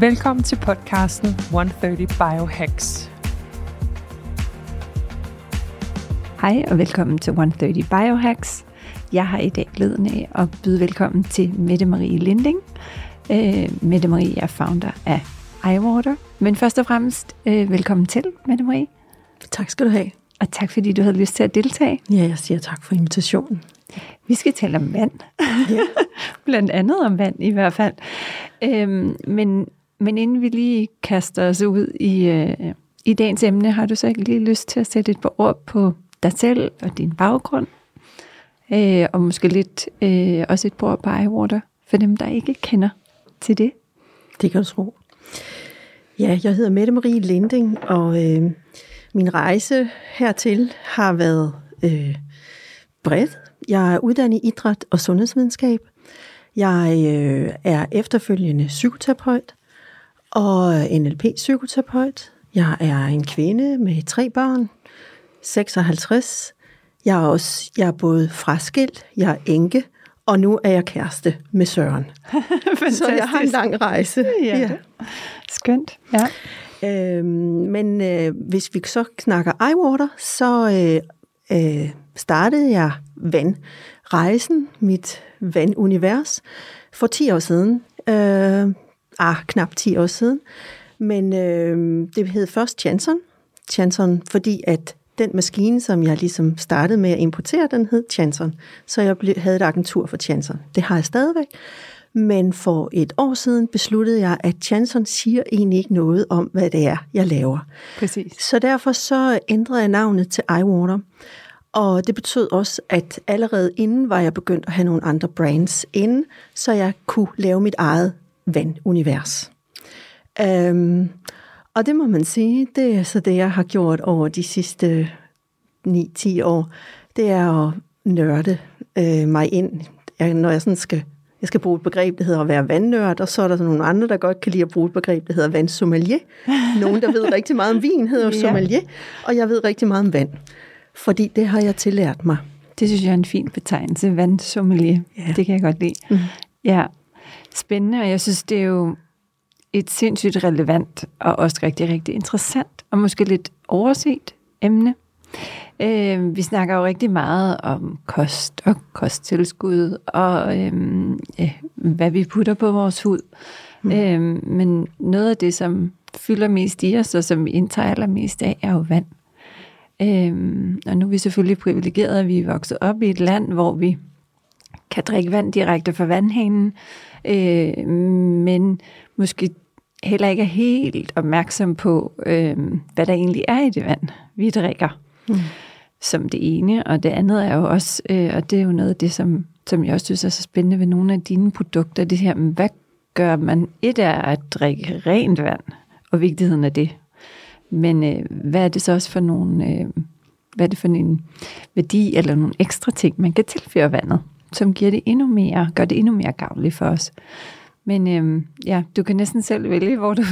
Velkommen til podcasten 130 Biohacks. Hej og velkommen til 130 Biohacks. Jeg har i dag glæden af at byde velkommen til Mette Marie Linding. Øh, Mette Marie er founder af iWater. Men først og fremmest, øh, velkommen til, Mette Marie. Tak skal du have. Og tak fordi du havde lyst til at deltage. Ja, jeg siger tak for invitationen. Vi skal tale om vand. Ja. Blandt andet om vand i hvert fald. Øhm, men, men inden vi lige kaster os ud i, øh, i dagens emne, har du så ikke lige lyst til at sætte et par ord på dig selv og din baggrund? Øh, og måske lidt øh, også et par ord på iWater, for dem, der ikke kender til det. Det kan du tro. Ja, jeg hedder Mette Marie Linding, og øh, min rejse hertil har været øh, bred. Jeg er uddannet i idræt og sundhedsvidenskab. Jeg øh, er efterfølgende psykoterapeut og NLP-psykoterapeut. Jeg er en kvinde med tre børn, 56. Jeg er, også, jeg er både fraskilt, jeg er enke, og nu er jeg kæreste med Søren. Så jeg har en lang rejse. Ja. ja. Skønt. Ja. Øhm, men øh, hvis vi så snakker iWater, så øh, øh, startede jeg vandrejsen, mit vandunivers, for 10 år siden. Øh, ah, knap 10 år siden. Men øh, det hed først Chanson. Chanson, fordi at den maskine, som jeg ligesom startede med at importere, den hed Chanson. Så jeg havde et agentur for Chanson. Det har jeg stadigvæk. Men for et år siden besluttede jeg, at Chanson siger egentlig ikke noget om, hvad det er, jeg laver. Præcis. Så derfor så ændrede jeg navnet til iWater. Og det betød også, at allerede inden var jeg begyndt at have nogle andre brands inden, så jeg kunne lave mit eget vandunivers. Um, og det må man sige, det er så det, jeg har gjort over de sidste 9-10 år. Det er at nørde øh, mig ind, jeg, når jeg sådan skal jeg skal bruge et begreb, der hedder at være vandnørd, og så er der sådan nogle andre, der godt kan lide at bruge et begreb, der hedder vandsommelier. Nogen, der ved rigtig meget om vin, hedder ja. sommelier, og jeg ved rigtig meget om vand, fordi det har jeg tillært mig. Det synes jeg er en fin betegnelse, vandsommelier. Ja. Det kan jeg godt lide. Mm. Ja, spændende, og jeg synes, det er jo et sindssygt relevant og også rigtig, rigtig interessant og måske lidt overset emne. Øh, vi snakker jo rigtig meget om kost og kosttilskud og øh, ja, hvad vi putter på vores hud. Mm. Øh, men noget af det, som fylder mest i os, og som vi indtager allermest af, er jo vand. Øh, og nu er vi selvfølgelig privilegeret, at vi er vokset op i et land, hvor vi kan drikke vand direkte fra vandhanen, øh, men måske heller ikke er helt opmærksom på, øh, hvad der egentlig er i det vand, vi drikker. Mm. Som det ene, og det andet er jo også, øh, og det er jo noget af det, som, som jeg også synes er så spændende ved nogle af dine produkter, det her, hvad gør man? Et er at drikke rent vand, og vigtigheden af det. Men øh, hvad er det så også for nogle, øh, hvad er det for en værdi, eller nogle ekstra ting, man kan tilføre vandet, som giver det endnu mere, gør det endnu mere gavnligt for os. Men øhm, ja, du kan næsten selv vælge, hvor du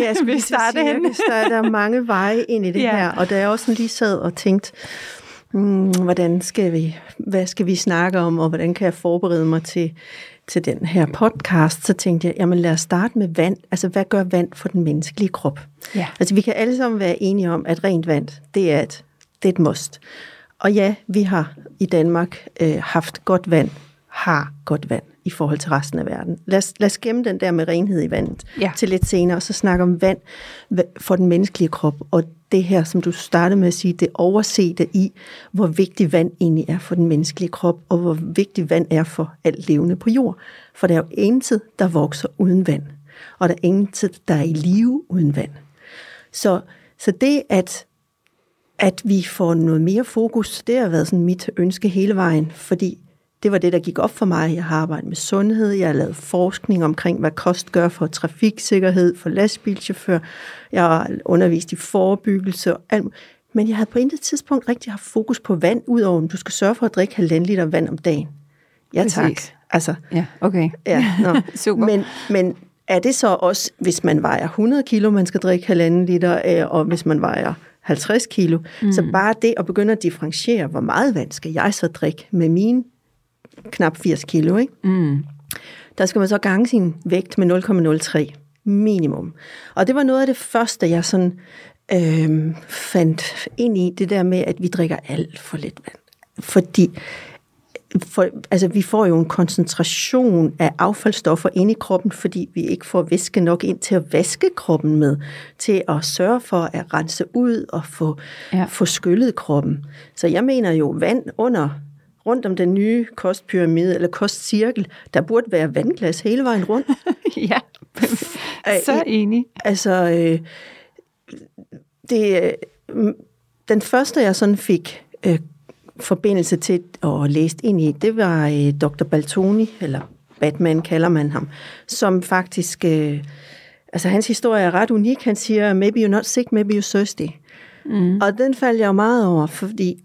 ja, vil starte sige, henne. Der, der er mange veje ind i det ja. her, og da jeg også lige sad og tænkte, hmm, hvordan skal vi, hvad skal vi snakke om, og hvordan kan jeg forberede mig til, til den her podcast, så tænkte jeg, jamen lad os starte med vand. Altså, hvad gør vand for den menneskelige krop? Ja. Altså, vi kan alle sammen være enige om, at rent vand, det er et, det er et must. Og ja, vi har i Danmark øh, haft godt vand, har godt vand i forhold til resten af verden. Lad os, lad os gemme den der med renhed i vandet ja. til lidt senere, og så snakke om vand for den menneskelige krop, og det her, som du startede med at sige, det oversete i, hvor vigtig vand egentlig er for den menneskelige krop, og hvor vigtig vand er for alt levende på jord. For der er jo intet, der vokser uden vand, og der er intet, der er i live uden vand. Så, så det, at, at vi får noget mere fokus, det har været sådan mit ønske hele vejen, fordi det var det, der gik op for mig. Jeg har arbejdet med sundhed, jeg har lavet forskning omkring, hvad kost gør for trafiksikkerhed, for lastbilchauffør. Jeg har undervist i forebyggelse og alt. Men jeg havde på intet tidspunkt rigtig haft fokus på vand, udover om du skal sørge for at drikke halvanden liter vand om dagen. Ja, Præcis. tak. Altså, ja, okay. Ja, nå. Super. Men, men er det så også, hvis man vejer 100 kilo, man skal drikke halvanden liter, øh, og hvis man vejer 50 kilo. Mm. Så bare det at begynde at differentiere, hvor meget vand skal jeg så drikke med mine knap 80 kilo, ikke? Mm. der skal man så gange sin vægt med 0,03 minimum. Og det var noget af det første, jeg sådan øh, fandt ind i, det der med, at vi drikker alt for lidt vand. Fordi for, altså, vi får jo en koncentration af affaldsstoffer ind i kroppen, fordi vi ikke får væske nok ind til at vaske kroppen med, til at sørge for at rense ud og få, ja. få skyllet kroppen. Så jeg mener jo, vand under rundt om den nye kostpyramide eller kostcirkel, der burde være vandglas hele vejen rundt. ja, så enig. Altså, øh, det, øh, den første, jeg sådan fik øh, forbindelse til at læse ind i, det var øh, Dr. Baltoni, eller Batman kalder man ham, som faktisk, øh, altså hans historie er ret unik. Han siger, maybe you're not sick, maybe you're thirsty. Mm. Og den faldt jeg jo meget over, fordi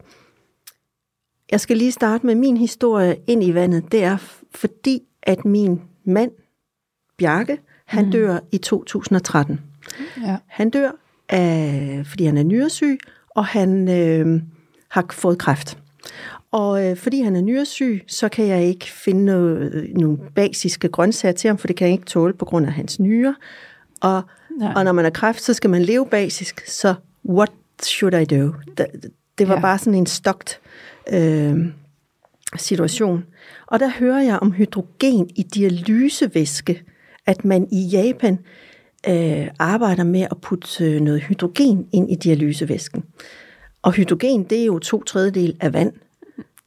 jeg skal lige starte med min historie ind i vandet. Det er fordi, at min mand, Bjarke, han mm. dør i 2013. Ja. Han dør, af, fordi han er nyresyg, og han øh, har fået kræft. Og øh, fordi han er nyresyg, så kan jeg ikke finde noget, nogle basiske grøntsager til ham, for det kan jeg ikke tåle på grund af hans nyre. Og, og når man er kræft, så skal man leve basisk, så what should I do? Det, det var ja. bare sådan en stokt øh, situation. Og der hører jeg om hydrogen i dialysevæske, at man i Japan øh, arbejder med at putte øh, noget hydrogen ind i dialysevæsken. Og hydrogen, det er jo to tredjedel af vand.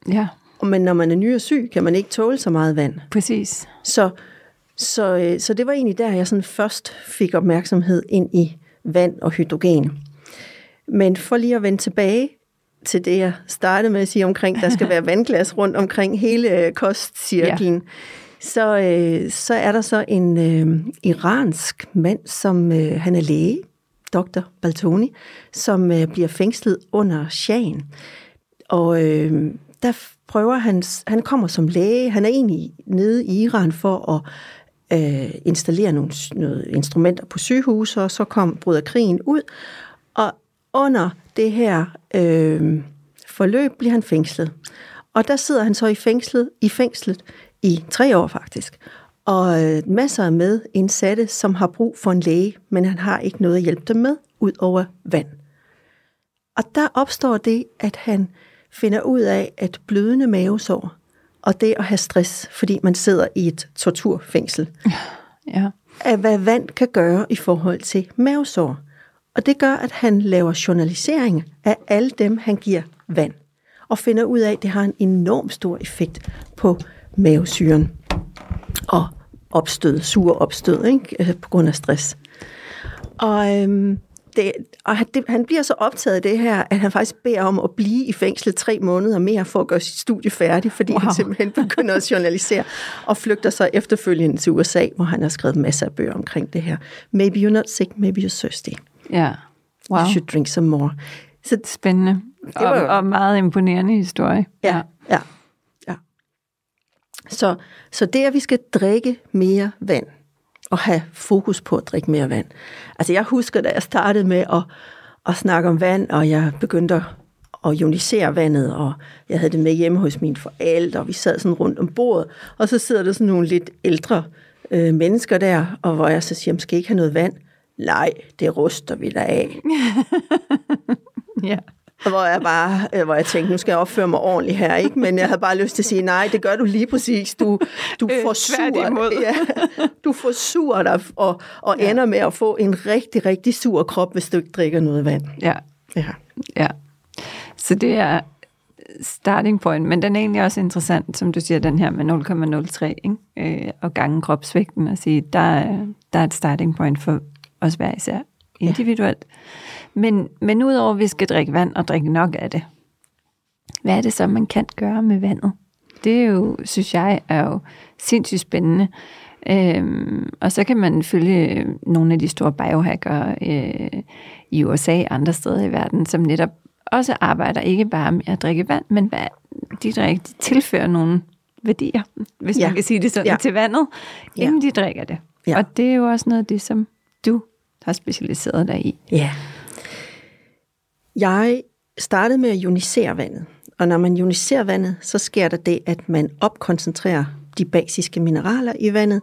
Ja. Men når man er ny og syg, kan man ikke tåle så meget vand. Præcis. Så, så, øh, så det var egentlig der, jeg sådan først fik opmærksomhed ind i vand og hydrogen. Men for lige at vende tilbage til det, jeg startede med at sige omkring, der skal være vandglas rundt omkring hele øh, kostcirklen, ja. så, øh, så er der så en øh, iransk mand, som øh, han er læge, dr. Baltoni, som øh, bliver fængslet under Shahen. Og øh, der prøver han, han kommer som læge, han er egentlig nede i Iran for at øh, installere nogle, nogle instrumenter på sygehus, og så kom bryder krigen ud, og under det her øh, forløb bliver han fængslet. Og der sidder han så i fængslet, i fængslet i tre år faktisk. Og øh, masser af med indsatte, som har brug for en læge, men han har ikke noget at hjælpe dem med, ud over vand. Og der opstår det, at han finder ud af, at blødende mavesår og det at have stress, fordi man sidder i et torturfængsel, ja. er hvad vand kan gøre i forhold til mavesår. Og det gør, at han laver journalisering af alle dem, han giver vand. Og finder ud af, at det har en enorm stor effekt på mavesyren. Og opstød, sur opstød, ikke? på grund af stress. Og øhm, det, og han, det, han bliver så optaget af det her, at han faktisk beder om at blive i fængslet tre måneder mere for at gøre sit studie færdigt, fordi wow. han simpelthen begynder at journalisere og flygter så efterfølgende til USA, hvor han har skrevet masser af bøger omkring det her. Maybe you're not sick, maybe you're thirsty. Ja, wow. You should drink some more. Så, Spændende. Det var, og, og meget imponerende historie. Ja, ja, ja. Så, så det, at vi skal drikke mere vand, og have fokus på at drikke mere vand. Altså jeg husker, da jeg startede med at, at snakke om vand, og jeg begyndte at ionisere vandet, og jeg havde det med hjemme hos mine forældre, og vi sad sådan rundt om bordet, og så sidder der sådan nogle lidt ældre øh, mennesker der, og hvor jeg så siger, skal I ikke have noget vand? Nej, det ruster vi da af. ja. Hvor jeg bare, øh, hvor jeg tænkte, nu skal jeg opføre mig ordentligt her, ikke? Men jeg havde bare lyst til at sige, nej, det gør du lige præcis. Du, du får sur, ja, du får sur dig og, og ja. ender med at få en rigtig, rigtig sur krop, hvis du ikke drikker noget vand. Ja. Ja. ja. Så det er starting point, men den er egentlig også interessant, som du siger, den her med 0,03, ikke? Øh, og gange kropsvægten, og sige, der, der er et starting point for os hver især individuelt. Ja. Men, men udover at vi skal drikke vand og drikke nok af det, hvad er det så, man kan gøre med vandet? Det er jo, synes jeg, er jo sindssygt spændende. Øhm, og så kan man følge nogle af de store biohackere øh, i USA og andre steder i verden, som netop også arbejder ikke bare med at drikke vand, men hvad de drikker, de tilfører nogle værdier, hvis ja. man kan sige det sådan, ja. til vandet, inden ja. de drikker det. Ja. Og det er jo også noget af det, som du har specialiseret dig i. Ja. Jeg startede med at ionisere vandet. Og når man ioniserer vandet, så sker der det, at man opkoncentrerer de basiske mineraler i vandet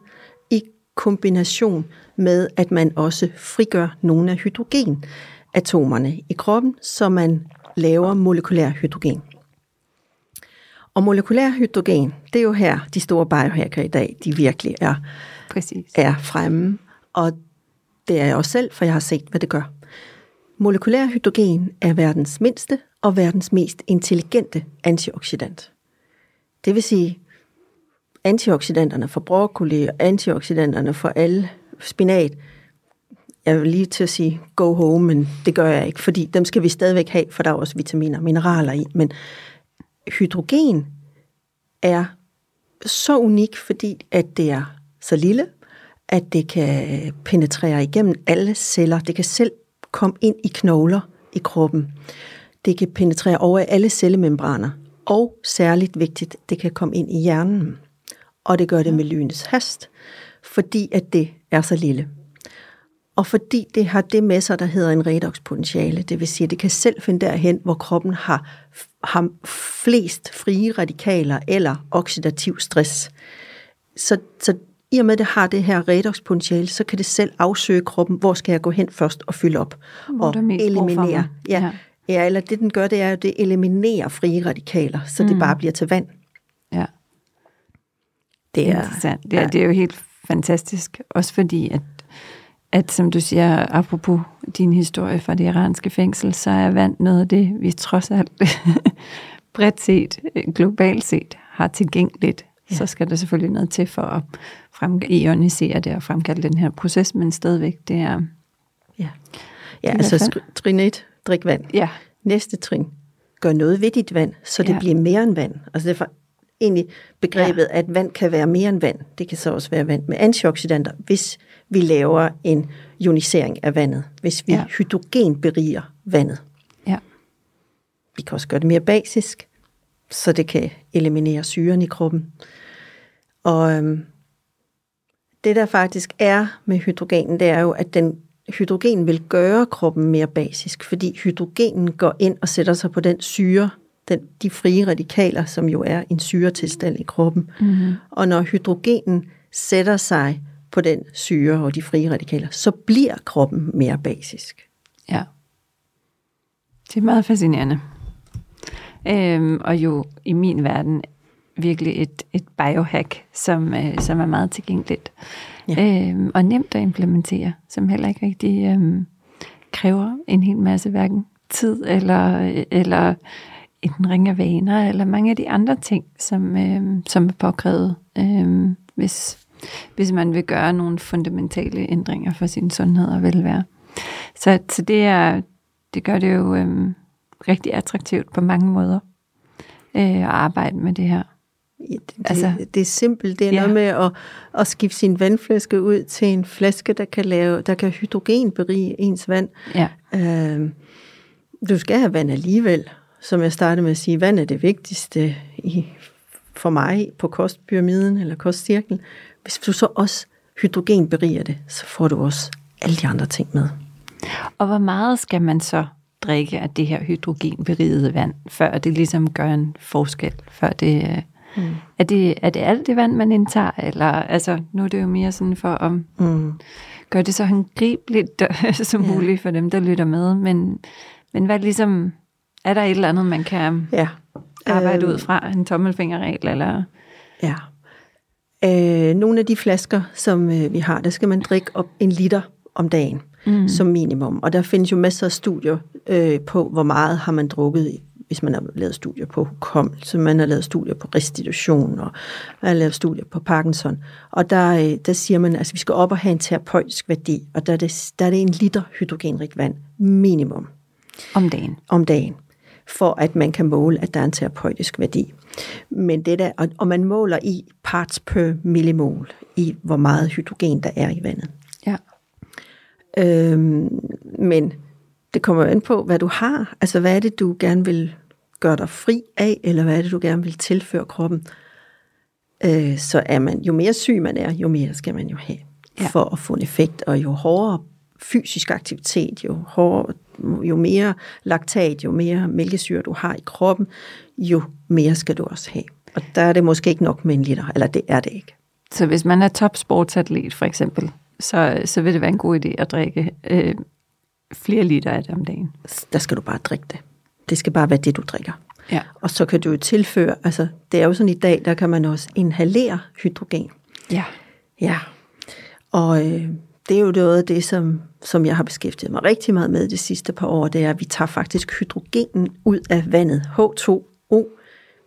i kombination med, at man også frigør nogle af hydrogenatomerne i kroppen, så man laver molekylær hydrogen. Og molekylær hydrogen, det er jo her, de store biohacker i dag, de virkelig er, Præcis. er fremme. Og det er jeg også selv, for jeg har set, hvad det gør. Molekylær hydrogen er verdens mindste og verdens mest intelligente antioxidant. Det vil sige, antioxidanterne for broccoli og antioxidanterne for alle spinat, jeg vil lige til at sige go home, men det gør jeg ikke, fordi dem skal vi stadigvæk have, for der er også vitaminer og mineraler i. Men hydrogen er så unik, fordi at det er så lille, at det kan penetrere igennem alle celler. Det kan selv komme ind i knogler i kroppen. Det kan penetrere over alle cellemembraner. Og særligt vigtigt, det kan komme ind i hjernen. Og det gør det med lynets hast, fordi at det er så lille. Og fordi det har det med sig, der hedder en redoxpotentiale, det vil sige, at det kan selv finde derhen, hvor kroppen har, har flest frie radikaler eller oxidativ stress. Så, så i og med, at det har det her redoxpotentiale, så kan det selv afsøge kroppen, hvor skal jeg gå hen først og fylde op hvor og eliminere. Ja, ja. ja, eller det den gør, det er jo, det eliminerer frie radikaler, så mm. det bare bliver til vand. Ja. Det er, Interessant. Det er, ja. det er jo helt fantastisk, også fordi, at, at som du siger, apropos din historie fra det iranske fængsel, så er vand noget af det, vi trods alt bredt set, globalt set, har tilgængeligt ja. så skal der selvfølgelig noget til for at ionisere det og fremkalde den her proces, men stadigvæk, det er... Ja, ja altså trin 1, drik vand. Ja. Næste trin, gør noget ved dit vand, så det ja. bliver mere end vand. Altså det er egentlig begrebet, ja. at vand kan være mere end vand. Det kan så også være vand med antioxidanter, hvis vi laver en ionisering af vandet. Hvis vi ja. hydrogenberiger vandet. Ja. Vi kan også gøre det mere basisk, så det kan eliminere syren i kroppen. Og øhm, det der faktisk er med hydrogenen, det er jo, at den hydrogen vil gøre kroppen mere basisk, fordi hydrogenen går ind og sætter sig på den syre, den, de frie radikaler, som jo er en syretilstand i kroppen. Mm-hmm. Og når hydrogenen sætter sig på den syre og de frie radikaler, så bliver kroppen mere basisk. Ja. Det er meget fascinerende. Øhm, og jo i min verden virkelig et, et biohack, som, øh, som er meget tilgængeligt. Ja. Øhm, og nemt at implementere, som heller ikke rigtig øhm, kræver en hel masse hverken tid eller, eller en ring af vaner, eller mange af de andre ting, som, øhm, som er påkrævet, øhm, hvis, hvis man vil gøre nogle fundamentale ændringer for sin sundhed og velvære. Så, så det, er, det gør det jo øhm, rigtig attraktivt på mange måder øh, at arbejde med det her. Ja, det, altså, det, det er simpelt. Det er ja. noget med at, at skifte sin vandflaske ud til en flaske, der kan lave, der kan hydrogenberige ens vand. Ja. Øh, du skal have vand alligevel. Som jeg startede med at sige, vand er det vigtigste i, for mig på kostpyramiden eller kostcirklen. Hvis du så også hydrogenberiger det, så får du også alle de andre ting med. Og hvor meget skal man så drikke af det her hydrogenberigede vand, før det ligesom gør en forskel, før det... Øh, mm. Er, det, er det alt det vand, man indtager? Eller, altså, nu er det jo mere sådan for at mm. gøre det så håndgribeligt som ja. muligt for dem, der lytter med. Men, men hvad ligesom, er der et eller andet, man kan ja. arbejde øh, ud fra? En tommelfingerregel? Eller? Ja. Øh, nogle af de flasker, som øh, vi har, der skal man drikke op en liter om dagen mm. som minimum. Og der findes jo masser af studier øh, på, hvor meget har man drukket, hvis man har lavet studier på hukommelse, man har lavet studier på restitution, og man har lavet studier på Parkinson. Og der, øh, der siger man, at altså, vi skal op og have en terapeutisk værdi, og der er det, der er det en liter hydrogenrigt vand minimum. Om dagen? Om dagen for at man kan måle, at der er en terapeutisk værdi. Men det der, og, og man måler i parts per millimol, i hvor meget hydrogen der er i vandet. Ja. Øhm, men det kommer an på, hvad du har. Altså, hvad er det, du gerne vil gøre dig fri af, eller hvad er det, du gerne vil tilføre kroppen? Øh, så er man, jo mere syg man er, jo mere skal man jo have ja. for at få en effekt, og jo hårdere fysisk aktivitet, jo, hårdere, jo mere laktat, jo mere mælkesyre du har i kroppen, jo mere skal du også have. Og der er det måske ikke nok med en liter, eller det er det ikke. Så hvis man er topsportsatlet for eksempel, så, så vil det være en god idé at drikke øh, flere liter af det om dagen. Der skal du bare drikke det. Det skal bare være det, du drikker. Ja. Og så kan du jo tilføre, altså det er jo sådan i dag, der kan man også inhalere hydrogen. Ja. Ja, og øh, det er jo noget af det, som, som jeg har beskæftiget mig rigtig meget med de sidste par år, det er, at vi tager faktisk hydrogenen ud af vandet, H2O.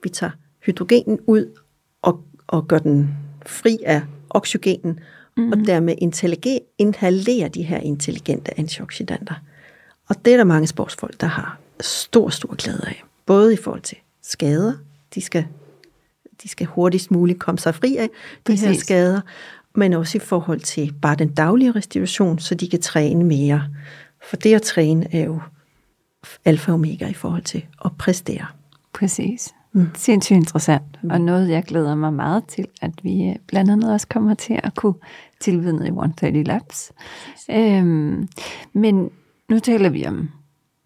Vi tager hydrogenen ud og, og gør den fri af oxygenen, mm-hmm. og dermed inhalerer de her intelligente antioxidanter. Og det er der mange sportsfolk, der har stor, stor glæde af. Både i forhold til skader, de skal, de skal hurtigst muligt komme sig fri af de Præcis. her skader, men også i forhold til bare den daglige restitution, så de kan træne mere. For det at træne er jo alfa og omega i forhold til at præstere. Præcis. Mm. Sindssygt interessant, mm. og noget jeg glæder mig meget til, at vi øh, blandt andet også kommer til at kunne tilbyde i 130 Labs. Øhm, men nu taler vi om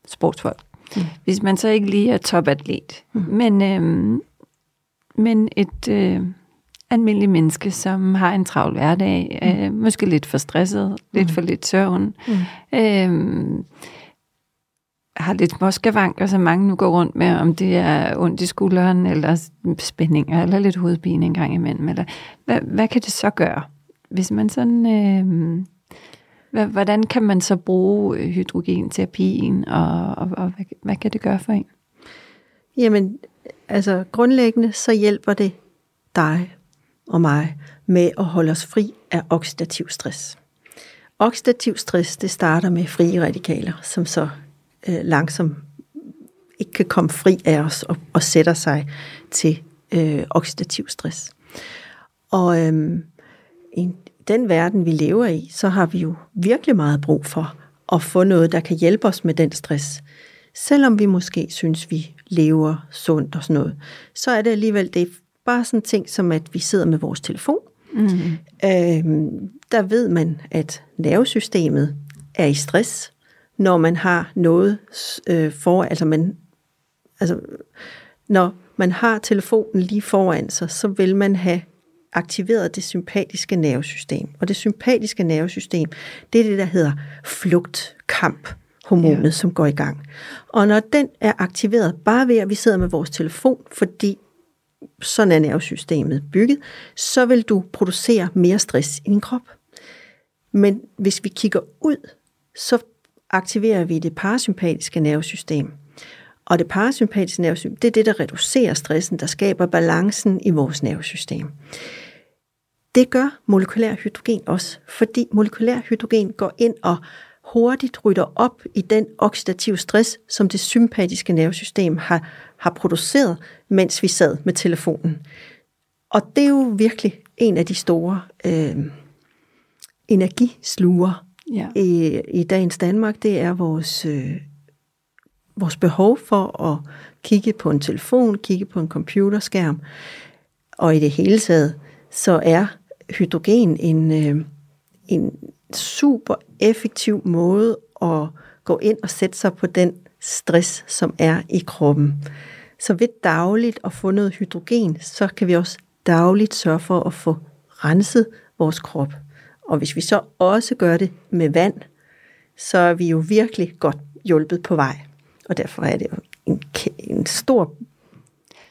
sportsfolk. Mm. Hvis man så ikke lige er topatlet, mm. men, øhm, men et øh, almindeligt menneske, som har en travl hverdag, mm. øh, måske lidt for stresset, mm. lidt for lidt søvn, mm. øhm, har lidt småskavanker, som mange nu går rundt med, om det er ondt i skulderen, eller spændinger, eller lidt hovedpine en gang imellem. Eller, hvad, hvad kan det så gøre? Hvis man sådan... Øh, hvordan kan man så bruge øh, hydrogenterapien, og, og, og hvad, hvad kan det gøre for en? Jamen, altså grundlæggende så hjælper det dig og mig med at holde os fri af oxidativ stress. Oxidativ stress, det starter med frie radikaler, som så øh, langsomt ikke kan komme fri af os og, og sætter sig til øh, oxidativ stress. Og øh, i den verden, vi lever i, så har vi jo virkelig meget brug for at få noget, der kan hjælpe os med den stress. Selvom vi måske synes, vi lever sundt og sådan noget, så er det alligevel det bare sådan ting som, at vi sidder med vores telefon. Mm. Øh, der ved man, at nervesystemet er i stress, når man har noget øh, for, altså man, altså når man har telefonen lige foran sig, så vil man have aktiveret det sympatiske nervesystem. Og det sympatiske nervesystem, det er det, der hedder flugtkamp hormonet, ja. som går i gang. Og når den er aktiveret, bare ved at vi sidder med vores telefon, fordi sådan er nervesystemet bygget, så vil du producere mere stress i din krop. Men hvis vi kigger ud, så aktiverer vi det parasympatiske nervesystem. Og det parasympatiske nervesystem, det er det, der reducerer stressen, der skaber balancen i vores nervesystem. Det gør molekylær hydrogen også, fordi molekylær hydrogen går ind og hurtigt rytter op i den oxidative stress, som det sympatiske nervesystem har, har produceret, mens vi sad med telefonen. Og det er jo virkelig en af de store øh, energisluger ja. i, i dagens Danmark. Det er vores, øh, vores behov for at kigge på en telefon, kigge på en computerskærm. Og i det hele taget, så er hydrogen en, øh, en super effektiv måde at gå ind og sætte sig på den stress, som er i kroppen. Så ved dagligt at få noget hydrogen, så kan vi også dagligt sørge for at få renset vores krop. Og hvis vi så også gør det med vand, så er vi jo virkelig godt hjulpet på vej. Og derfor er det jo en, en stor...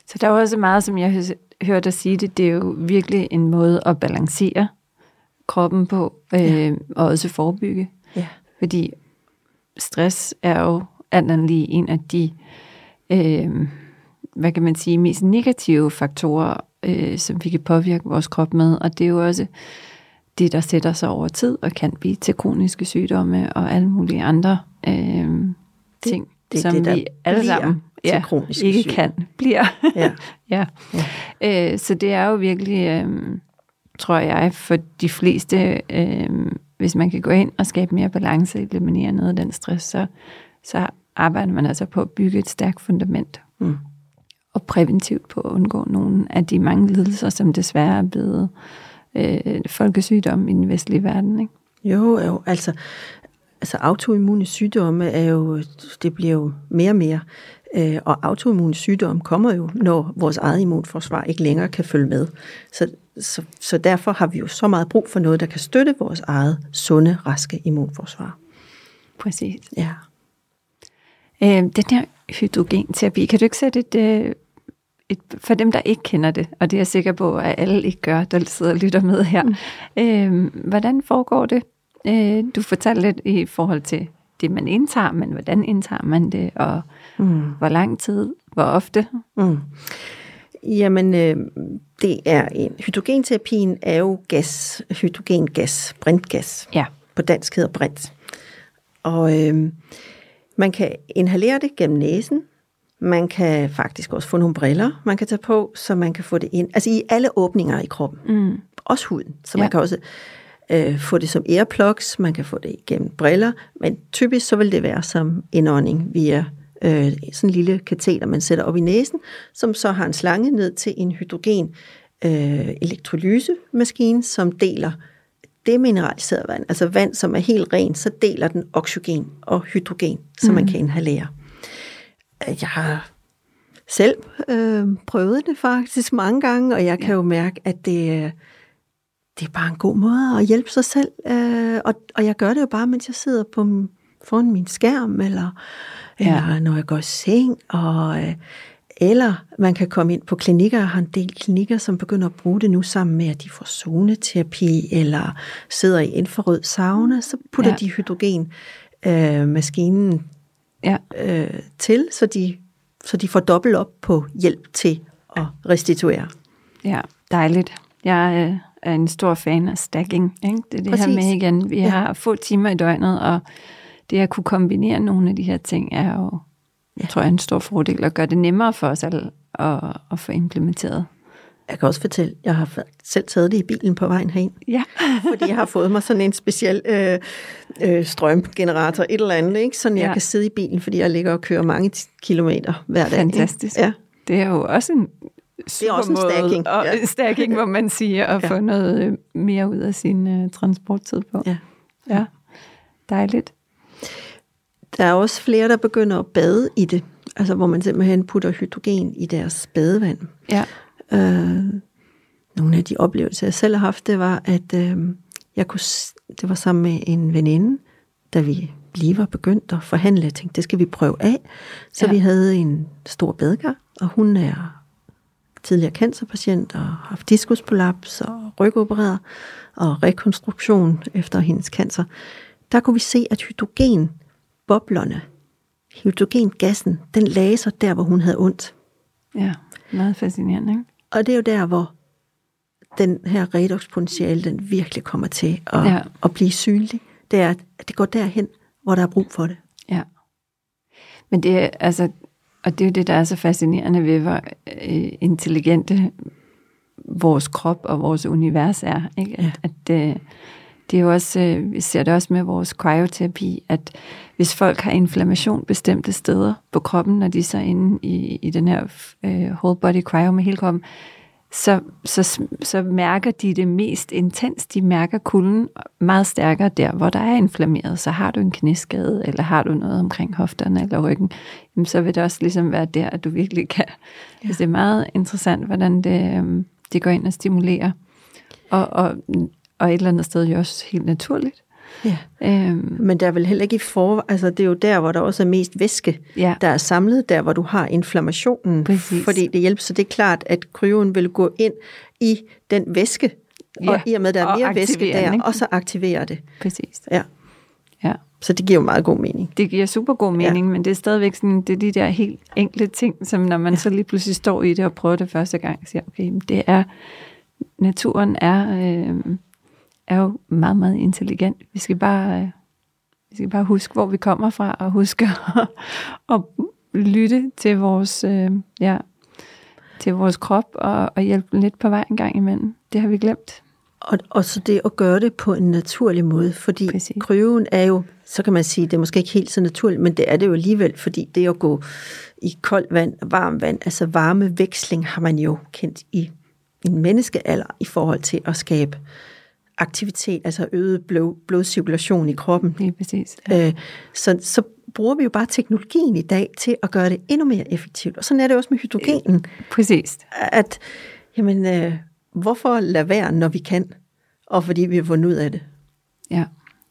Så der er også meget, som jeg hørte dig sige det, det er jo virkelig en måde at balancere kroppen på, øh, ja. og også forebygge. Ja. Fordi stress er jo alt lige en af de, øh, hvad kan man sige, mest negative faktorer, øh, som vi kan påvirke vores krop med, og det er jo også det, der sætter sig over tid og kan blive til kroniske sygdomme og alle mulige andre øh, ting, det, det, som det, vi alle sammen ja, ikke syge. kan, bliver. Ja. ja. ja. Øh, så det er jo virkelig, øh, tror jeg, for de fleste, øh, hvis man kan gå ind og skabe mere balance, eliminere noget af den stress, så, så arbejder man altså på at bygge et stærkt fundament. Mm. Og præventivt på at undgå nogle af de mange lidelser, som desværre er blevet øh, folkesygdom i den vestlige verden. Ikke? Jo, jo, altså, altså autoimmune sygdomme er jo, det bliver jo mere og mere. Øh, og autoimmune sygdomme kommer jo, når vores eget immunforsvar ikke længere kan følge med. Så, så, så derfor har vi jo så meget brug for noget, der kan støtte vores eget sunde, raske immunforsvar. Præcis. Ja. Øh, den her hydrogenterapi, kan du ikke sætte et, øh, et, for dem, der ikke kender det, og det er jeg sikker på, at alle ikke gør, der sidder og lytter med her. Mm. Øh, hvordan foregår det? Øh, du fortalte lidt i forhold til det, man indtager, men hvordan indtager man det, og mm. hvor lang tid, hvor ofte? Mm. Jamen, øh, det er en, hydrogenterapien er jo gas, hydrogengas, brintgas. Ja. På dansk hedder brint. Og øh, man kan inhalere det gennem næsen. Man kan faktisk også få nogle briller, man kan tage på, så man kan få det ind. Altså i alle åbninger i kroppen. Mm. Også huden. Så Ja. man kan også øh, få det som earplugs, man kan få det gennem briller, men typisk så vil det være som indånding via øh, sådan en lille kateter, man sætter op i næsen, som så har en slange ned til en hydrogen øh, elektrolysemaskine, som deler det mineraliserede vand, altså vand, som er helt rent, så deler den oxygen og hydrogen, så mm. man kan inhalere. Jeg har selv øh, prøvet det faktisk mange gange, og jeg kan jo mærke, at det, øh, det er bare en god måde at hjælpe sig selv. Øh, og, og jeg gør det jo bare, mens jeg sidder på, foran min skærm, eller, Ja. ja. eller når jeg går i seng, og, øh, eller man kan komme ind på klinikker. Jeg har en del klinikker, som begynder at bruge det nu sammen med, at de får zoneterapi, eller sidder i infrarød sauna, så putter Ja. ja. de hydrogen øh, maskinen Ja. øh, til, så de, så de får dobbelt op på hjælp til at restituere. Ja, dejligt. Jeg øh, er en stor fan af stacking. Ikke? Det er det her Præcis. med igen. Vi Ja. har få timer i døgnet, og det at kunne kombinere nogle af de her ting er jo, jeg tror jeg, er en stor fordel og gøre det nemmere for os alle at, at få implementeret. Jeg kan også fortælle, jeg har selv taget det i bilen på vejen herind, Ja. fordi jeg har fået mig sådan en speciel øh, øh, strømgenerator, et eller andet, ikke? sådan jeg Ja. kan sidde i bilen, fordi jeg ligger og kører mange kilometer hver dag. ikke? Fantastisk. Ja. Det er jo også en Det er også en super stacking, Og ja. stacking, hvor man siger, at Ja. få noget øh, mere ud af sin uh, transporttid på. Ja. ja. Dejligt. Der er også flere, der begynder at bade i det, altså hvor man simpelthen putter hydrogen i deres badevand. Ja. Øh, nogle af de oplevelser, jeg selv har haft, det var, at øh, jeg kunne, det var sammen med en veninde, da vi lige var begyndt at forhandle. Jeg tænkte, det skal vi prøve af. Så Ja. vi havde en stor badekar, og hun er tidligere cancerpatient og har haft diskusprolaps og rygopereret og rekonstruktion efter hendes cancer. Der kunne vi se, at hydrogenboblerne, hydrogengassen, den lagde sig der, hvor hun havde ondt. Ja, meget fascinerende. Ikke? Og det er jo der, hvor den her redoxpotentiale, den virkelig kommer til at, Ja. at blive synlig. Det er, at det går derhen, hvor der er brug for det. Ja. Men det er altså, og det er jo det, der er så fascinerende ved, hvor øh, intelligente vores krop og vores univers er. Ikke? At, Ja. at øh, det er jo også, øh, vi ser det også med vores cryoterapi, at hvis folk har inflammation bestemte steder på kroppen, når de så er inde i, i den her øh, whole body cryo med hele kroppen, så, så, så mærker de det mest intens. De mærker kulden meget stærkere der, hvor der er inflammeret. Så har du en knæskade, eller har du noget omkring hofterne eller ryggen, jamen, så vil det også ligesom være der, at du virkelig kan. Ja. Altså, det er meget interessant, hvordan det, øhm, det går ind og stimulerer. Og, og, og et eller andet sted jo også helt naturligt. Ja. Øhm, Men der er vel heller ikke i for... Altså, det er jo der, hvor der også er mest væske, Ja. der er samlet, der hvor du har inflammationen. Præcis. Fordi det hjælper, så det er klart, at kryoen vil gå ind i den væske, Ja, og i og med, der er mere væske der, ikke? og så aktiverer det. præcis. Ja. Ja. Så det giver jo meget god mening. Det giver super god mening, ja. men det er stadigvæk sådan, det er de der helt enkle ting, som når man ja. så lige pludselig står i det og prøver det første gang, siger, okay, det er, naturen er, øh, er jo meget, meget intelligent. Vi skal bare, øh, vi skal bare huske, hvor vi kommer fra, og huske at, at lytte til vores, øh, ja, til vores krop og, og hjælpe lidt på vej en gang imellem. Det har vi glemt. Og, og så det at gøre det på en naturlig måde, fordi Præcis. kryven er jo, så kan man sige, det er måske ikke helt så naturligt, men det er det jo alligevel, fordi det at gå i koldt vand og varmt vand, altså varmeveksling har man jo kendt i en menneskealder i forhold til at skabe aktivitet, altså øget blod, blodcirkulation i kroppen. Lige præcis. Ja. Øh, så, så bruger vi jo bare teknologien i dag til at gøre det endnu mere effektivt. Og sådan er det også med hydrogenen. Præcis. At, jamen, øh, hvorfor lade være, når vi kan? Og fordi vi har fundet ud af det. Ja.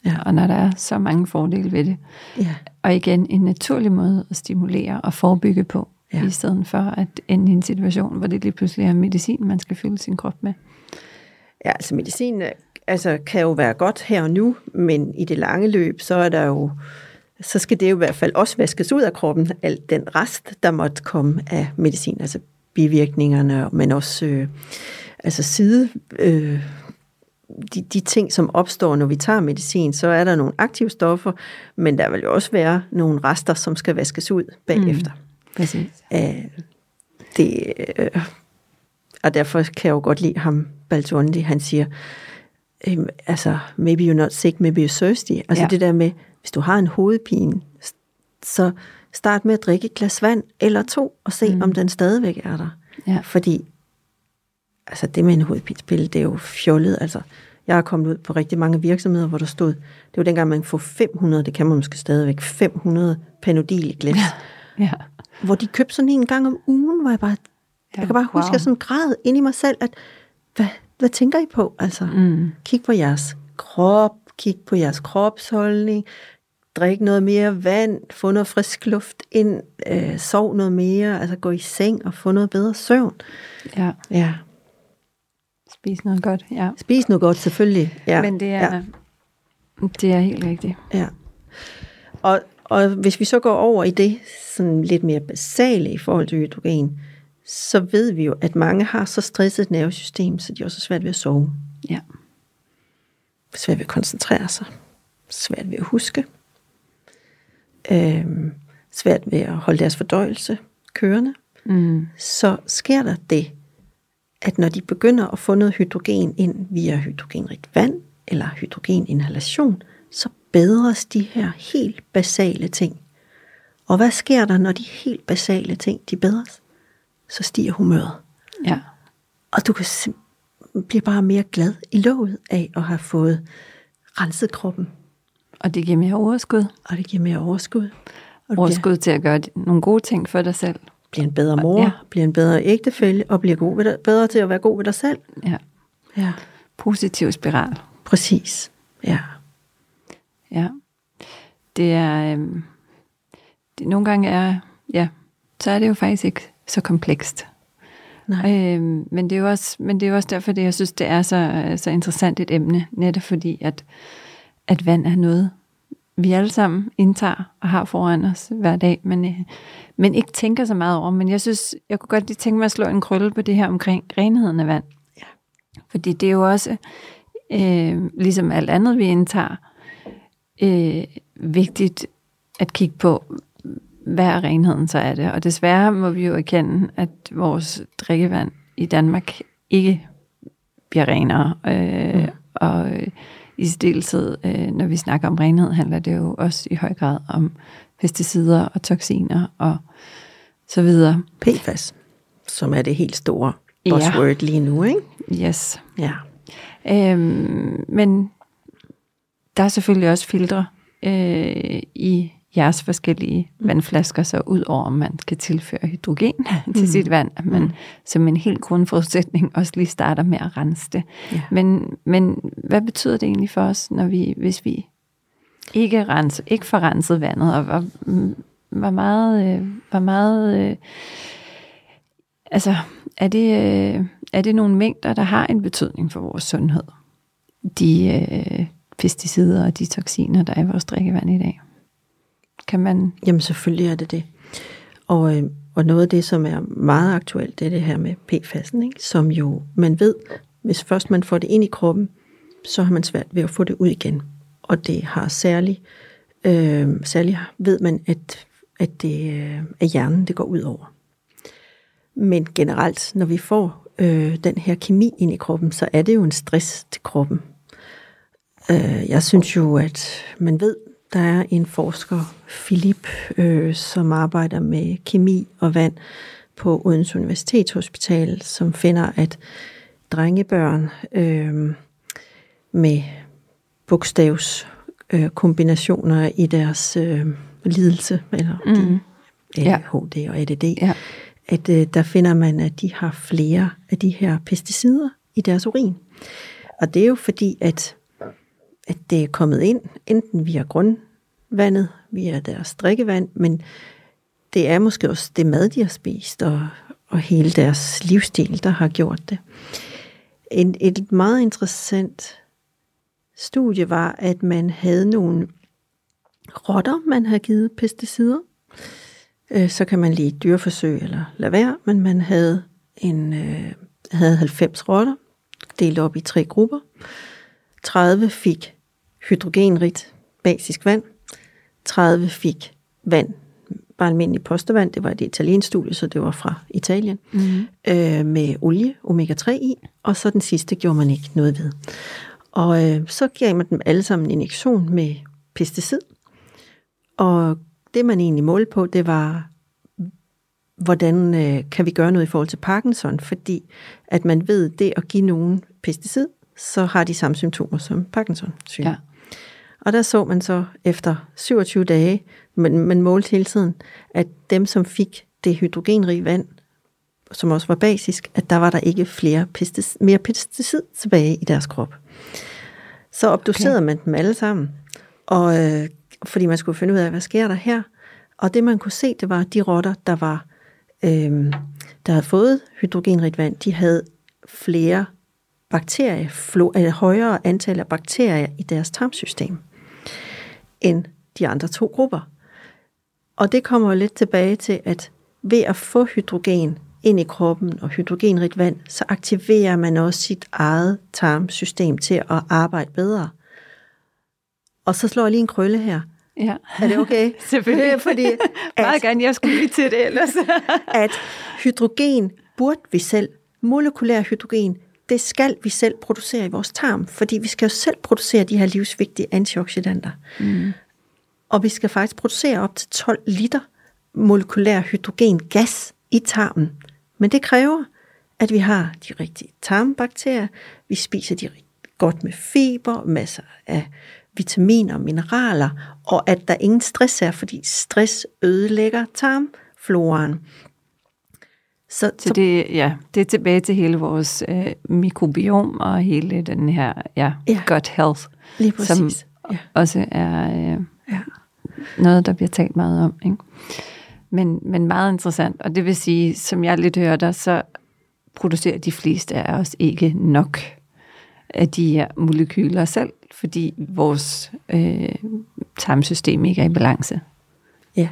ja, og når der er så mange fordele ved det. Ja. Og igen, en naturlig måde at stimulere og forebygge på, ja. i stedet for at ende i en situation, hvor det lige pludselig er medicin, man skal fylde sin krop med. Ja, altså medicin altså, kan jo være godt her og nu, men i det lange løb, så er der jo så skal det jo i hvert fald også vaskes ud af kroppen, alt den rest, der måtte komme af medicin, altså bivirkningerne, men også øh, altså side, øh, de, de ting, som opstår, når vi tager medicin, så er der nogle aktive stoffer, men der vil jo også være nogle rester, som skal vaskes ud bagefter. Mm, præcis. Æh, det, øh, og derfor kan jeg jo godt lide ham, Baltuondi, han siger, øh, altså, maybe you're not sick, maybe you're thirsty. Altså ja. det der med, hvis du har en hovedpine, så start med at drikke et glas vand eller to, og se, mm. om den stadigvæk er der. Ja. Fordi, altså det med en hovedpinespille, det er jo fjollet. Altså, jeg har kommet ud på rigtig mange virksomheder, hvor der stod, det var dengang, man får 500, det kan man måske stadigvæk, 500 panodil i glas. Ja. ja. Hvor de købte sådan en gang om ugen, hvor jeg bare, ja, jeg kan bare wow. huske, at sådan græd ind i mig selv, at hvad, hvad tænker I på? Altså, mm. kig på jeres krop, kig på jeres kropsholdning, drik noget mere vand, få noget frisk luft ind, øh, sov noget mere, altså gå i seng og få noget bedre søvn. Ja. Ja. Spis noget godt, ja. Spis noget godt, selvfølgelig. Ja. Men det er, ja. det er helt rigtigt. Ja. Og, og hvis vi så går over i det sådan lidt mere basale i forhold til hydrogen, så ved vi jo, at mange har så stresset et nervesystem, så de også er svært ved at sove. Ja. Svært ved at koncentrere sig. Svært ved at huske. Øhm, svært ved at holde deres fordøjelse kørende. Mm. Så sker der det, at når de begynder at få noget hydrogen ind via hydrogenrigt vand eller hydrogeninhalation, så bedres de her helt basale ting. Og hvad sker der, når de helt basale ting de bedres? Så stiger humøret. Ja. Og du kan blive bare mere glad i låget af at have fået renset kroppen. Og det giver mere overskud. Og det giver mere overskud. Og overskud bliver, til at gøre nogle gode ting for dig selv. Bliver en bedre mor, ja. bliver en bedre ægtefælde, og bliver god ved dig, bedre til at være god ved dig selv. Ja. ja. Positiv spiral. Præcis. Ja. Ja. Det er... Øhm, det nogle gange er... Ja, så er det jo faktisk ikke så komplekst. Nej. Øhm, men, det er jo også, men det er jo også derfor, det jeg synes, det er så, så interessant et emne, netop fordi, at, at vand er noget, vi alle sammen indtager og har foran os hver dag, men, øh, men ikke tænker så meget over. Men jeg synes, jeg kunne godt lige tænke mig at slå en krølle på det her omkring renheden af vand. Ja. Fordi det er jo også, øh, ligesom alt andet, vi indtager, øh, vigtigt at kigge på, hvad er renheden, så er det. Og desværre må vi jo erkende, at vores drikkevand i Danmark ikke bliver renere. Øh, mm. Og i stilletid, øh, når vi snakker om renhed, handler det jo også i høj grad om pesticider og toksiner og så videre. PFAS, som er det helt store buzzword ja. lige nu, ikke? Yes. Ja. Øhm, men der er selvfølgelig også filtre øh, i jeres forskellige mm. vandflasker, så ud over om man skal tilføre hydrogen mm. til sit vand, at man mm. som en helt grundforudsætning også lige starter med at rense det. Ja. Men, men hvad betyder det egentlig for os, når vi, hvis vi ikke, rense, ikke får renset vandet, og hvor, hvor meget, øh, hvor meget øh, altså, er det, øh, er det nogle mængder, der har en betydning for vores sundhed? De øh, pesticider og de toksiner, der er i vores drikkevand i dag. Kan man... Jamen selvfølgelig er det det. Og, øh, og noget af det, som er meget aktuelt, det er det her med PFAS'en, ikke? som jo man ved, hvis først man får det ind i kroppen, så har man svært ved at få det ud igen. Og det har særligt, øh, særligt ved man, at at det øh, er hjernen, det går ud over. Men generelt, når vi får øh, den her kemi ind i kroppen, så er det jo en stress til kroppen. Øh, jeg synes jo, at man ved, der er en forsker, Philip, øh, som arbejder med kemi og vand på Odense Universitetshospital, som finder, at drengebørn øh, med bogstavskombinationer øh, i deres øh, lidelse, eller mm. de, ADHD ja. og ADD, ja. at øh, der finder man, at de har flere af de her pesticider i deres urin. Og det er jo fordi, at, at det er kommet ind, enten via grundvandet, via deres drikkevand, men det er måske også det mad, de har spist, og, og hele deres livsstil, der har gjort det. En, et meget interessant studie var, at man havde nogle rotter, man havde givet pesticider. Øh, så kan man lige dyreforsøg eller lade være, men man havde, en, øh, havde 90 rotter, delt op i tre grupper. 30 fik hydrogenrigt basisk vand. 30 fik vand, bare almindelig postevand. Det var et italiensk studie, så det var fra Italien. Mm. Øh, med olie, omega-3 i. Og så den sidste gjorde man ikke noget ved. Og øh, så gav man dem alle sammen en injektion med pesticid. Og det man egentlig målte på, det var, hvordan øh, kan vi gøre noget i forhold til Parkinson? Fordi at man ved, det at give nogen pesticid, så har de samme symptomer som Parkinson syge. Ja. Og der så man så efter 27 dage, men man målte hele tiden, at dem, som fik det hydrogenrige vand, som også var basisk, at der var der ikke flere pesticid, mere pesticid tilbage i deres krop. Så obducerede okay. man dem alle sammen, og, øh, fordi man skulle finde ud af, hvad sker der her. Og det man kunne se, det var de rotter, der var øh, der havde fået hydrogenrigt vand, de havde flere bakterier, eller højere antal af bakterier i deres tarmsystem end de andre to grupper. Og det kommer lidt tilbage til, at ved at få hydrogen ind i kroppen og hydrogenrigt vand, så aktiverer man også sit eget tarmsystem til at arbejde bedre. Og så slår jeg lige en krølle her. Ja. Er det okay? Selvfølgelig. Fordi at, Meget gerne, jeg skulle lige til det ellers. at hydrogen burde vi selv, molekylær hydrogen, det skal vi selv producere i vores tarm, fordi vi skal jo selv producere de her livsvigtige antioxidanter. Mm. Og vi skal faktisk producere op til 12 liter molekylær hydrogen gas i tarmen. Men det kræver, at vi har de rigtige tarmbakterier, vi spiser de godt med fiber, masser af vitaminer og mineraler, og at der ingen stress er, fordi stress ødelægger tarmfloraen. Så, så det, ja, det er tilbage til hele vores øh, mikrobiom og hele den her ja, ja. gut health, Lige præcis. som ja. også er øh, ja. noget, der bliver talt meget om. Ikke? Men, men meget interessant, og det vil sige, som jeg lidt hørte, så producerer de fleste af os ikke nok af de her molekyler selv, fordi vores øh, tarmsystem ikke er i balance. Ja.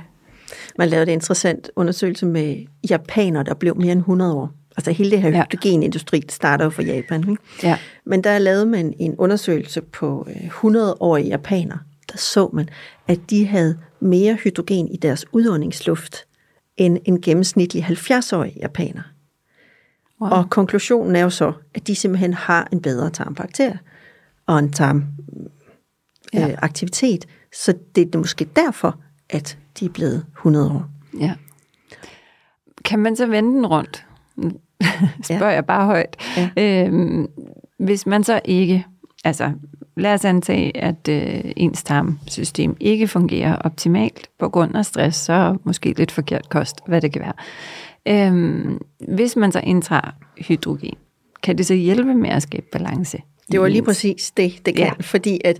Man lavede en interessant undersøgelse med japanere, der blev mere end 100 år. Altså hele det her ja. hydrogenindustri starter jo fra Japan. Ikke? Ja. Men der lavede man en undersøgelse på 100-årige øh, japanere. Der så man, at de havde mere hydrogen i deres udåndingsluft end en gennemsnitlig 70-årig japaner. Wow. Og konklusionen er jo så, at de simpelthen har en bedre tarmbakterie og en tarmaktivitet. Ja. Øh, så det er måske derfor, at de er blevet 100 år. Ja. Kan man så vende den rundt? Spørger ja. jeg bare højt. Ja. Øhm, hvis man så ikke, altså lad os antage, at øh, ens tarmsystem ikke fungerer optimalt på grund af stress, så måske lidt forkert kost, hvad det kan være. Øhm, hvis man så indtager hydrogen, kan det så hjælpe med at skabe balance? Det var lige præcis det, det kan, ja. fordi at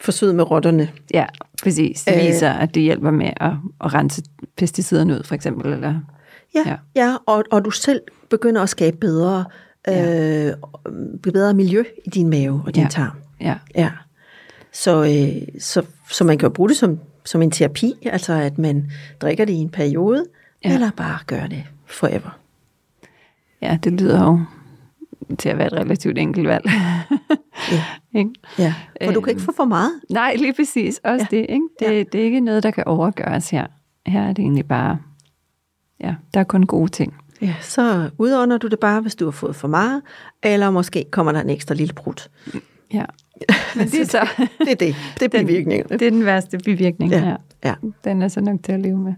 forsøget med rotterne. Ja, præcis. Det viser, øh, at det hjælper med at, at rense pesticiderne ud, for eksempel. Eller, ja, ja. ja og, og du selv begynder at skabe bedre, ja. øh, bedre miljø i din mave og din ja. tarm. Ja. ja. Så, øh, så, så man kan jo bruge det som, som en terapi, altså at man drikker det i en periode, ja. eller bare gør det forever. Ja, det lyder jo til at være et relativt enkelt valg. ja. ikke? ja, for du kan ikke få for meget. Nej, lige præcis. Også ja. det. Ikke? Det, ja. det er ikke noget, der kan overgøres her. her er det egentlig bare, ja, der er kun gode ting. Ja, så udånder du det bare, hvis du har fået for meget, eller måske kommer der en ekstra lille brud. Ja. Men det, er så, det er det. Det er bivirkningerne. Det er den værste bivirkning Ja, her. ja. Den er så nok til at leve med.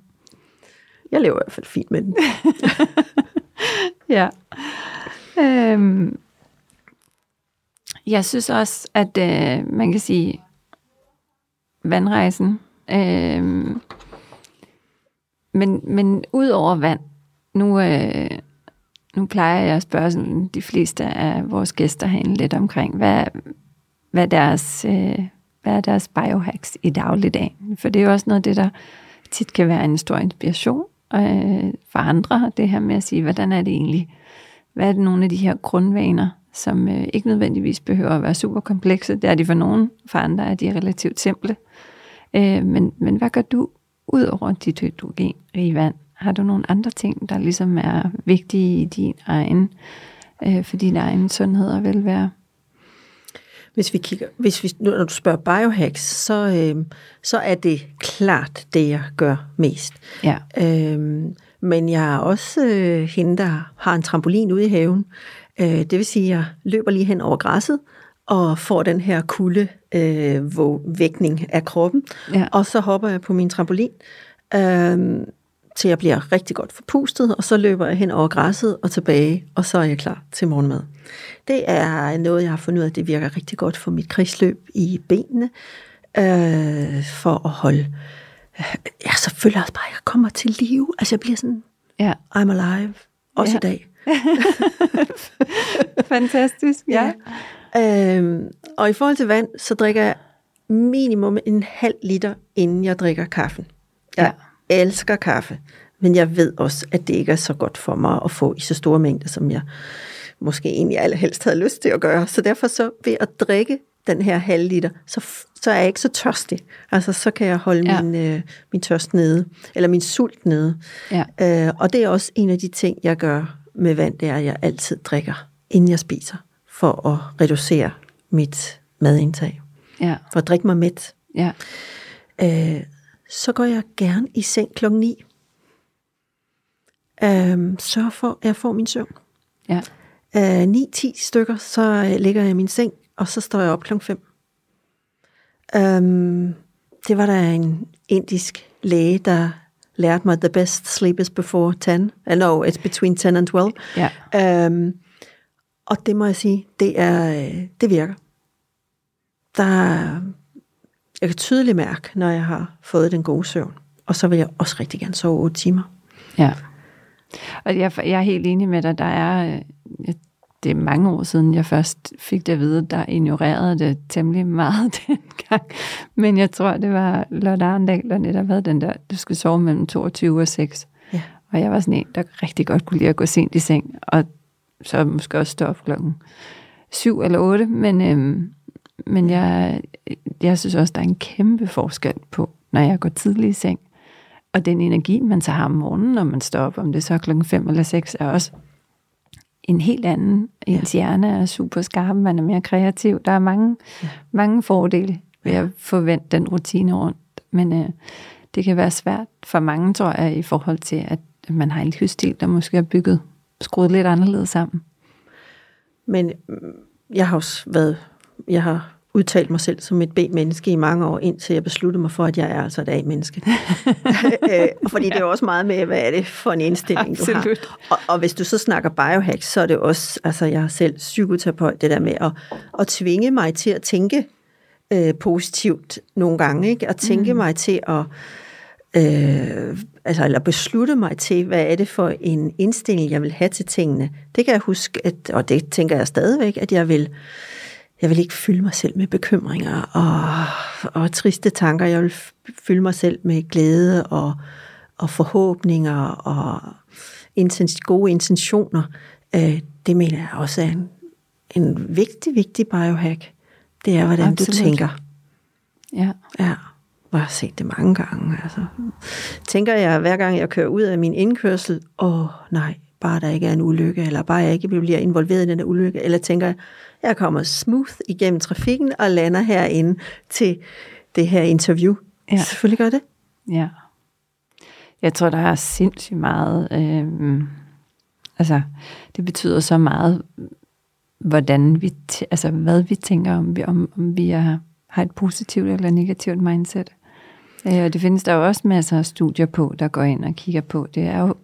Jeg lever i hvert fald fint med den. Ja. Øhm, jeg synes også, at øh, man kan sige, vandrejsen, øh, men, men ud over vand, nu, øh, nu plejer jeg at spørge sådan, de fleste af vores gæster herinde lidt omkring, hvad, hvad, deres, øh, hvad er deres biohacks i dagligdagen? For det er jo også noget af det, der tit kan være en stor inspiration øh, for andre, det her med at sige, hvordan er det egentlig, hvad er det nogle af de her grundvaner, som øh, ikke nødvendigvis behøver at være super komplekse. Det er de for nogen, for andre er de relativt simple. Øh, men, men hvad gør du ud over dit hydrogenrige vand? Har du nogle andre ting, der ligesom er vigtige i din egen, øh, for din egen sundhed og velvære? Hvis vi kigger, hvis vi, når du spørger biohacks, så, øh, så er det klart det, jeg gør mest. Ja. Øhm, men jeg er også øh, hende, der har en trampolin ude i haven. Øh, det vil sige, at jeg løber lige hen over græsset og får den her kulde øh, vækning af kroppen. Ja. Og så hopper jeg på min trampolin, øh, til jeg bliver rigtig godt forpustet, og så løber jeg hen over græsset og tilbage, og så er jeg klar til morgenmad. Det er noget, jeg har fundet ud af, det virker rigtig godt for mit kredsløb i benene, øh, for at holde ja, så føler jeg også bare, at jeg kommer til live. Altså, jeg bliver sådan, Ja. I'm alive. Også Ja. i dag. Fantastisk. Ja. Øhm, og i forhold til vand, så drikker jeg minimum en halv liter, inden jeg drikker kaffen. Jeg ja. elsker kaffe, men jeg ved også, at det ikke er så godt for mig at få i så store mængder, som jeg måske egentlig allerhelst havde lyst til at gøre. Så derfor så ved at drikke den her halv liter, så, så er jeg ikke så tørstig. Altså, så kan jeg holde Ja. min, øh, min tørst nede, eller min sult nede. Ja. Øh, og det er også en af de ting, jeg gør med vand, det er, at jeg altid drikker, inden jeg spiser, for at reducere mit madindtag. Ja. For at drikke mig mæt. Ja. Øh, så går jeg gerne i seng klokken 9. Øh, sørg for, at jeg får min søvn. Ja. Øh, 9-10 stykker, så øh, ligger jeg i min seng, og så står jeg op klokken 5. Øhm, det var der en indisk læge, der lærte mig, the best sleep is before 10. Uh, no, it's between 10 and 12. Ja. Øhm, og det må jeg sige, det, er, øh, det virker. Der, er- jeg kan tydeligt mærke, når jeg har fået den gode søvn. Og så vil jeg også rigtig gerne sove 8 timer. Ja. Og jeg, jeg er helt enig med dig. Der er, øh, jeg- det er mange år siden, jeg først fik det at vide, der ignorerede det temmelig meget dengang. Men jeg tror, det var Lotte Arndal, der netop havde den der, du skal sove mellem 22 og 6. Ja. Og jeg var sådan en, der rigtig godt kunne lide at gå sent i seng, og så måske også stå op klokken 7 eller 8. Men, øhm, men jeg, jeg synes også, der er en kæmpe forskel på, når jeg går tidlig i seng, og den energi, man så har om morgenen, når man står op, om det så er klokken 5 eller 6, er også en helt anden. Ens hjerne er super skarp, man er mere kreativ. Der er mange, ja. mange fordele ved at forvente den rutine rundt. Men øh, det kan være svært for mange, tror jeg, i forhold til, at man har en livsstil, der måske er bygget, skruet lidt anderledes sammen. Men mm, jeg har også været, jeg har udtalt mig selv som et B-menneske i mange år, indtil jeg besluttede mig for, at jeg er altså et A-menneske. Øh, Fordi det er jo også meget med, hvad er det for en indstilling, du Absolut. har. Og, og hvis du så snakker biohacks, så er det også, altså jeg er selv psykoterapeut, det der med at, at tvinge mig til at tænke øh, positivt nogle gange, ikke? At tænke mm. mig til at øh, altså, eller beslutte mig til, hvad er det for en indstilling, jeg vil have til tingene. Det kan jeg huske, at, og det tænker jeg stadigvæk, at jeg vil, jeg vil ikke fylde mig selv med bekymringer og, og triste tanker. Jeg vil fylde mig selv med glæde og, og forhåbninger og intens, gode intentioner. Øh, det mener jeg også er en, en vigtig, vigtig biohack. Det er, hvordan Absolut. du tænker. Ja. Ja, og jeg har set det mange gange. Altså. Tænker jeg, hver gang jeg kører ud af min indkørsel, åh nej, bare der ikke er en ulykke, eller bare jeg ikke bliver involveret i den ulykke, eller tænker jeg, jeg kommer smooth igennem trafikken og lander herinde til det her interview. Ja. Selvfølgelig gør det. Ja. Jeg tror, der er sindssygt meget... Øh, altså, det betyder så meget, hvordan vi, altså, hvad vi tænker om, om, om vi er, har et positivt eller negativt mindset. Øh, og det findes der jo også masser af studier på, der går ind og kigger på. Det er jo,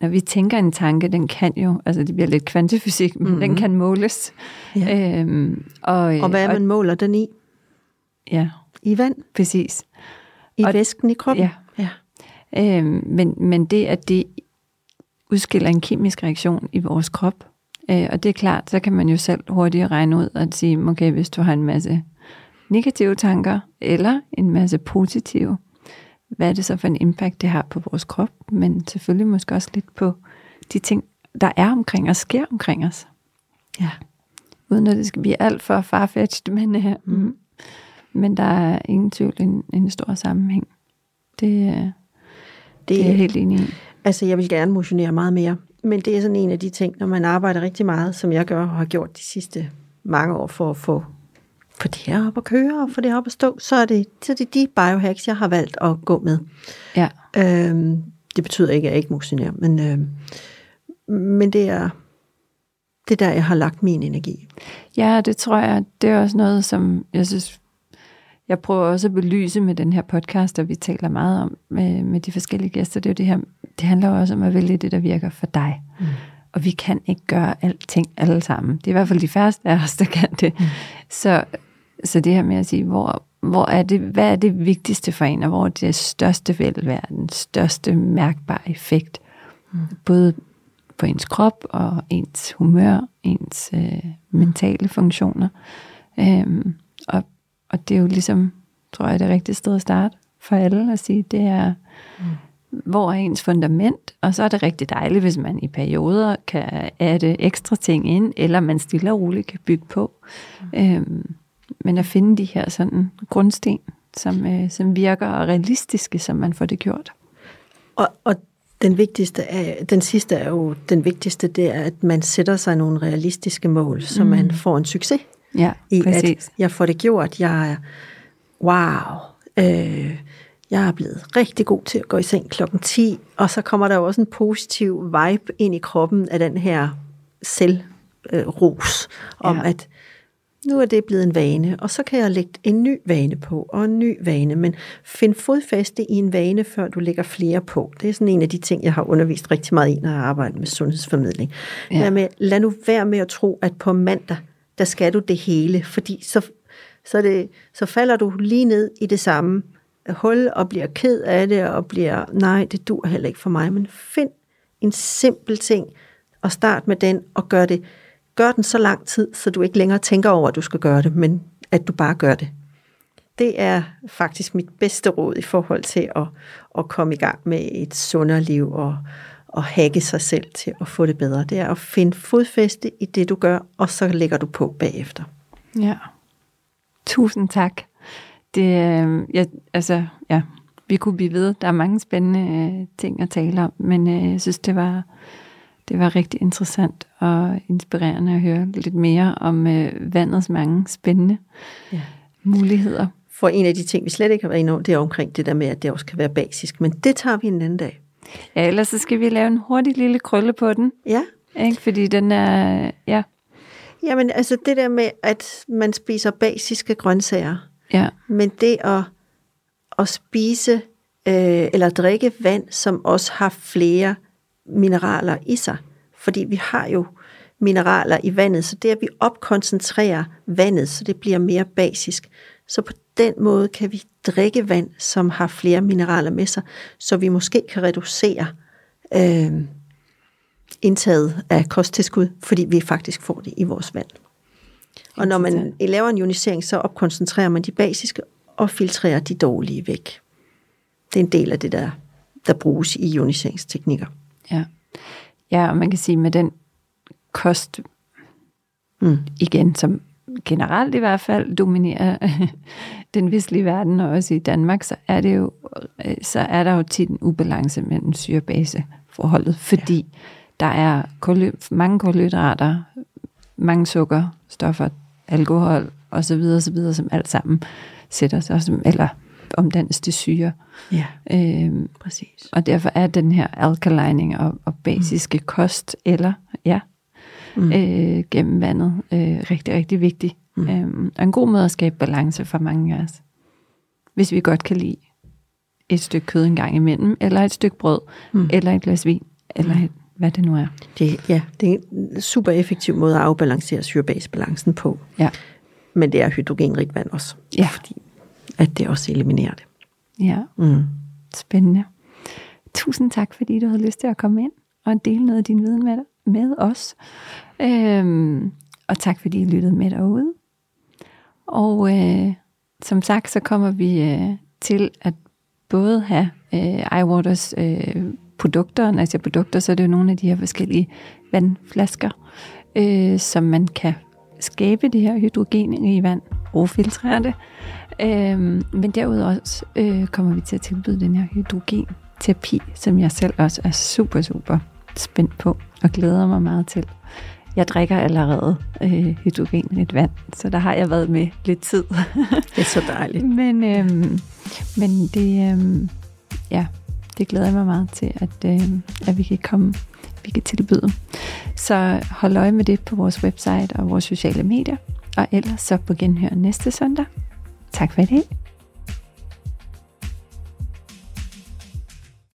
når vi tænker en tanke, den kan jo, altså det bliver lidt kvantefysik, men mm-hmm. den kan måles. Ja. Øhm, og, og hvad er man og, måler den i? Ja. I vand? Præcis. I og, væsken i kroppen? Ja. ja. Øhm, men, men det, at det udskiller en kemisk reaktion i vores krop, øh, og det er klart, så kan man jo selv hurtigt regne ud og sige, okay, hvis du har en masse negative tanker, eller en masse positive, hvad er det så for en impact, det har på vores krop, men selvfølgelig måske også lidt på de ting, der er omkring os, sker omkring os. Ja. Uden at det skal blive alt for farfetched, men, uh, mm. men der er ingen tvivl en, en stor sammenhæng. Det, uh, det, det er jeg helt enig i. Altså, jeg vil gerne motionere meget mere, men det er sådan en af de ting, når man arbejder rigtig meget, som jeg gør og har gjort de sidste mange år for at få få det her op at køre og få det op at stå, så er det, så er det de biohacks, jeg har valgt at gå med. Ja. Øhm, det betyder ikke, at jeg ikke motionerer, men, øhm, men det er det er der, jeg har lagt min energi. Ja, det tror jeg, det er også noget, som jeg synes, jeg prøver også at belyse med den her podcast, og vi taler meget om med, med de forskellige gæster, det er jo det her, det handler jo også om at vælge det, der virker for dig. Mm. Og vi kan ikke gøre alting alle sammen. Det er i hvert fald de færreste af os, der kan det. Mm. Så så det her med at sige, hvor, hvor er det, hvad er det vigtigste for en, og hvor er det største velvære, den største mærkbare effekt, mm. både på ens krop og ens humør, ens øh, mentale funktioner. Øhm, og, og det er jo ligesom, tror jeg, det rigtige sted at starte for alle at sige, det er, mm. hvor er ens fundament, og så er det rigtig dejligt, hvis man i perioder kan adde ekstra ting ind, eller man stille og roligt kan bygge på. Mm. Øhm, men at finde de her sådan grundsten, som, øh, som virker realistiske, som man får det gjort. Og, og den vigtigste er, den sidste er jo, den vigtigste, det er, at man sætter sig nogle realistiske mål, så mm. man får en succes ja, i, præcis. at jeg får det gjort. Jeg er, wow, øh, jeg er blevet rigtig god til at gå i seng klokken 10, og så kommer der jo også en positiv vibe ind i kroppen af den her selvros, øh, om ja. at nu er det blevet en vane, og så kan jeg lægge en ny vane på, og en ny vane, men find fodfæste i en vane, før du lægger flere på. Det er sådan en af de ting, jeg har undervist rigtig meget i, når jeg arbejder med sundhedsformidling. Ja. Med, lad nu være med at tro, at på mandag, der skal du det hele, fordi så, så, det, så falder du lige ned i det samme hul, og bliver ked af det, og bliver, nej, det dur heller ikke for mig, men find en simpel ting, og start med den, og gør det gør den så lang tid, så du ikke længere tænker over, at du skal gøre det, men at du bare gør det. Det er faktisk mit bedste råd i forhold til at, at komme i gang med et sundere liv og, og hacke sig selv til at få det bedre. Det er at finde fodfæste i det, du gør, og så lægger du på bagefter. Ja. Tusind tak. Det, øh, ja, altså, ja, vi kunne blive ved. Der er mange spændende øh, ting at tale om, men øh, jeg synes, det var det var rigtig interessant og inspirerende at høre lidt mere om øh, vandets mange spændende ja. muligheder. For en af de ting, vi slet ikke har været inde over, det er omkring det der med, at det også kan være basisk. Men det tager vi en anden dag. Ja, ellers så skal vi lave en hurtig lille krølle på den. Ja. Ikke? Fordi den er, ja. Jamen, altså det der med, at man spiser basiske grøntsager. Ja. Men det at, at spise øh, eller drikke vand, som også har flere mineraler i sig. Fordi vi har jo mineraler i vandet, så det at vi opkoncentrerer vandet, så det bliver mere basisk. Så på den måde kan vi drikke vand, som har flere mineraler med sig, så vi måske kan reducere øh, indtaget af kosttilskud, fordi vi faktisk får det i vores vand. Og når man laver en ionisering, så opkoncentrerer man de basiske og filtrerer de dårlige væk. Det er en del af det, der, der bruges i ioniseringsteknikker. Ja. ja, og man kan sige med den kost, mm. igen, som generelt i hvert fald dominerer den vestlige verden, og også i Danmark, så er, det jo, så er der jo tit en ubalance mellem syrebase forholdet, fordi ja. der er koly, mange kulhydrater, mange sukkerstoffer, alkohol osv., osv., som alt sammen sætter sig, som, eller omdannes til syre. Ja, Øhm, præcis. og derfor er den her alkalining og, og basiske mm. kost, eller ja, mm. øh, gennem vandet, øh, rigtig, rigtig vigtig. Mm. Øhm, og en god måde at skabe balance for mange af os. Hvis vi godt kan lide et stykke kød en gang imellem, eller et stykke brød, mm. eller et glas vin, eller et, hvad det nu er. Det, ja, det er en super effektiv måde at afbalancere syrebasebalancen på. Ja. Men det er hydrogenrigt vand også. Ja. Fordi at det også eliminerer det. Ja, Mm. spændende. Tusind tak, fordi du havde lyst til at komme ind og dele noget af din viden med, med os. Øhm, og tak, fordi I lyttede med derude. Og øh, som sagt, så kommer vi øh, til at både have øh, iWaters øh, produkter, når jeg siger produkter, så er det jo nogle af de her forskellige vandflasker, øh, som man kan skabe det her hydrogen i vand og filtrere det. Øhm, men derudover også, øh, kommer vi til at tilbyde den her hydrogenterapi, som jeg selv også er super, super spændt på og glæder mig meget til. Jeg drikker allerede øh, hydrogenrigt vand, så der har jeg været med lidt tid. Det er så dejligt. men, øhm, men det, øhm, ja, det glæder jeg mig meget til, at, øhm, at vi kan komme, vi kan tilbyde. Så hold øje med det på vores website og vores sociale medier. Og ellers så på genhør næste søndag. Tak for i.